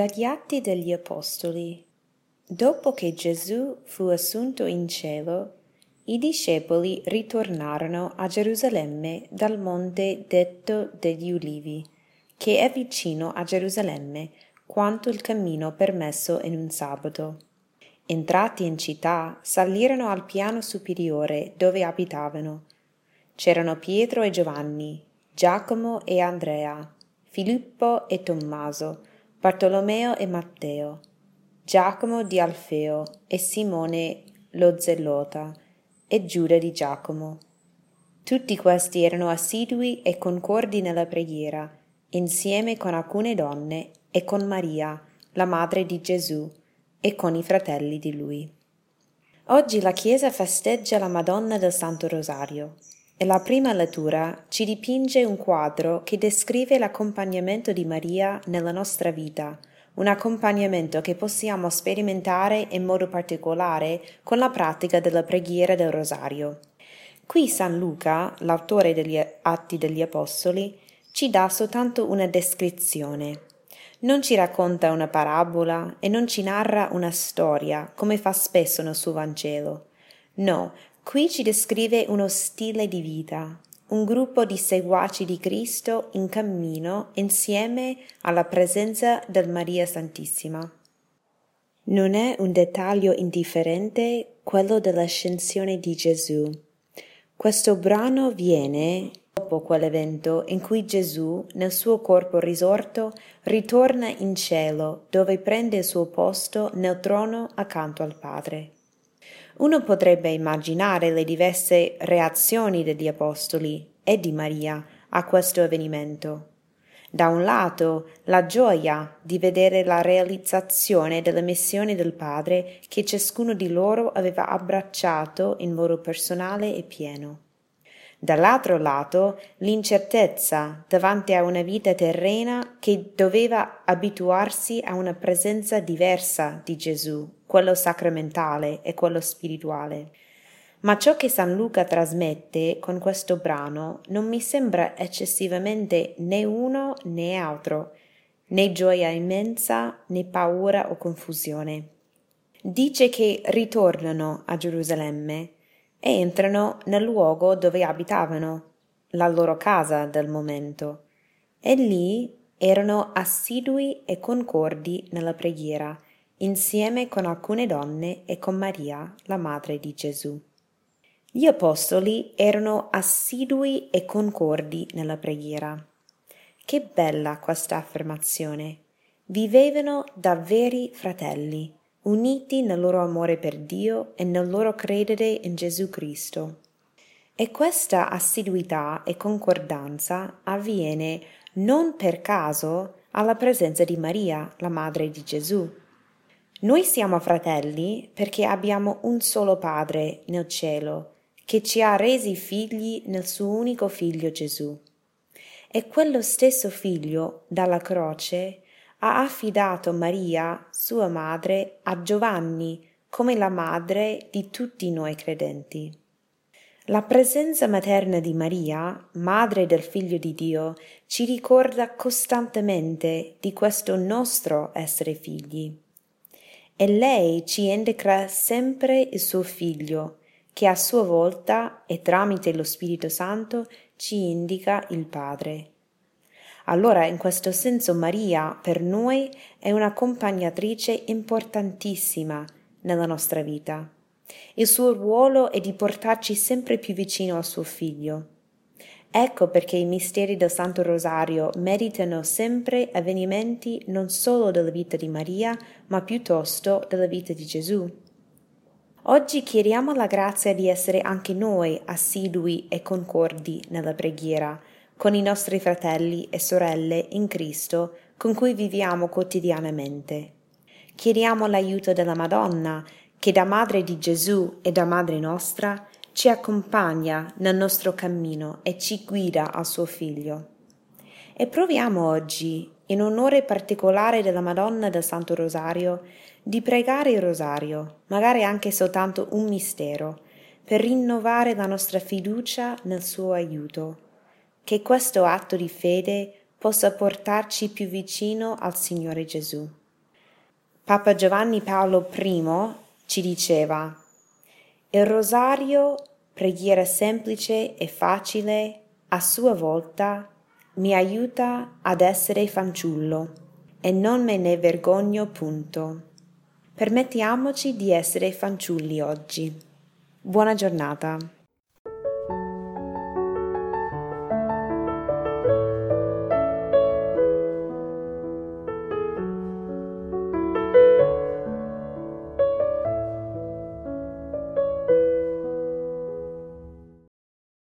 Dagli Atti degli Apostoli. Dopo che Gesù fu assunto in cielo, i discepoli ritornarono a Gerusalemme dal monte detto degli Ulivi, che è vicino a Gerusalemme, quanto il cammino permesso in un sabato. Entrati in città, salirono al piano superiore dove abitavano. C'erano Pietro e Giovanni, Giacomo e Andrea, Filippo e Tommaso, Bartolomeo e Matteo, Giacomo di Alfeo e Simone lo Zellota e Giuda di Giacomo. Tutti questi erano assidui e concordi nella preghiera, insieme con alcune donne e con Maria, la madre di Gesù, e con i fratelli di lui. Oggi la Chiesa festeggia la Madonna del Santo Rosario e la prima lettura ci dipinge un quadro che descrive l'accompagnamento di Maria nella nostra vita, un accompagnamento che possiamo sperimentare in modo particolare con la pratica della preghiera del rosario. Qui San Luca, l'autore degli Atti degli Apostoli, ci dà soltanto una descrizione. Non ci racconta una parabola e non ci narra una storia, come fa spesso nel suo Vangelo. No, Qui ci descrive uno stile di vita, un gruppo di seguaci di Cristo in cammino insieme alla presenza del Maria Santissima. Non è un dettaglio indifferente quello dell'ascensione di Gesù. Questo brano viene dopo quell'evento in cui Gesù, nel suo corpo risorto, ritorna in cielo dove prende il suo posto nel trono accanto al Padre. Uno potrebbe immaginare le diverse reazioni degli Apostoli e di Maria a questo avvenimento. Da un lato, la gioia di vedere la realizzazione della missione del Padre che ciascuno di loro aveva abbracciato in modo personale e pieno. Dall'altro lato, l'incertezza davanti a una vita terrena che doveva abituarsi a una presenza diversa di Gesù quello sacramentale e quello spirituale. Ma ciò che San Luca trasmette con questo brano non mi sembra eccessivamente né uno né altro, né gioia immensa né paura o confusione. Dice che ritornano a Gerusalemme e entrano nel luogo dove abitavano, la loro casa del momento, e lì erano assidui e concordi nella preghiera insieme con alcune donne e con Maria, la madre di Gesù. Gli apostoli erano assidui e concordi nella preghiera. Che bella questa affermazione. Vivevano da veri fratelli, uniti nel loro amore per Dio e nel loro credere in Gesù Cristo. E questa assiduità e concordanza avviene non per caso alla presenza di Maria, la madre di Gesù. Noi siamo fratelli perché abbiamo un solo Padre nel cielo, che ci ha resi figli nel suo unico figlio Gesù. E quello stesso figlio, dalla croce, ha affidato Maria, sua madre, a Giovanni come la madre di tutti noi credenti. La presenza materna di Maria, madre del Figlio di Dio, ci ricorda costantemente di questo nostro essere figli e lei ci indica sempre il suo figlio, che a sua volta e tramite lo Spirito Santo ci indica il Padre. Allora, in questo senso, Maria per noi è un'accompagnatrice importantissima nella nostra vita. Il suo ruolo è di portarci sempre più vicino al suo figlio. Ecco perché i misteri del Santo Rosario meritano sempre avvenimenti non solo della vita di Maria, ma piuttosto della vita di Gesù. Oggi chiediamo la grazia di essere anche noi assidui e concordi nella preghiera con i nostri fratelli e sorelle in Cristo con cui viviamo quotidianamente. Chiediamo l'aiuto della Madonna, che da Madre di Gesù e da Madre nostra ci accompagna nel nostro cammino e ci guida al suo figlio. E proviamo oggi, in onore particolare della Madonna del Santo Rosario, di pregare il rosario, magari anche soltanto un mistero, per rinnovare la nostra fiducia nel suo aiuto. Che questo atto di fede possa portarci più vicino al Signore Gesù. Papa Giovanni Paolo I ci diceva il rosario, preghiera semplice e facile, a sua volta mi aiuta ad essere fanciullo e non me ne vergogno punto. Permettiamoci di essere fanciulli oggi. Buona giornata.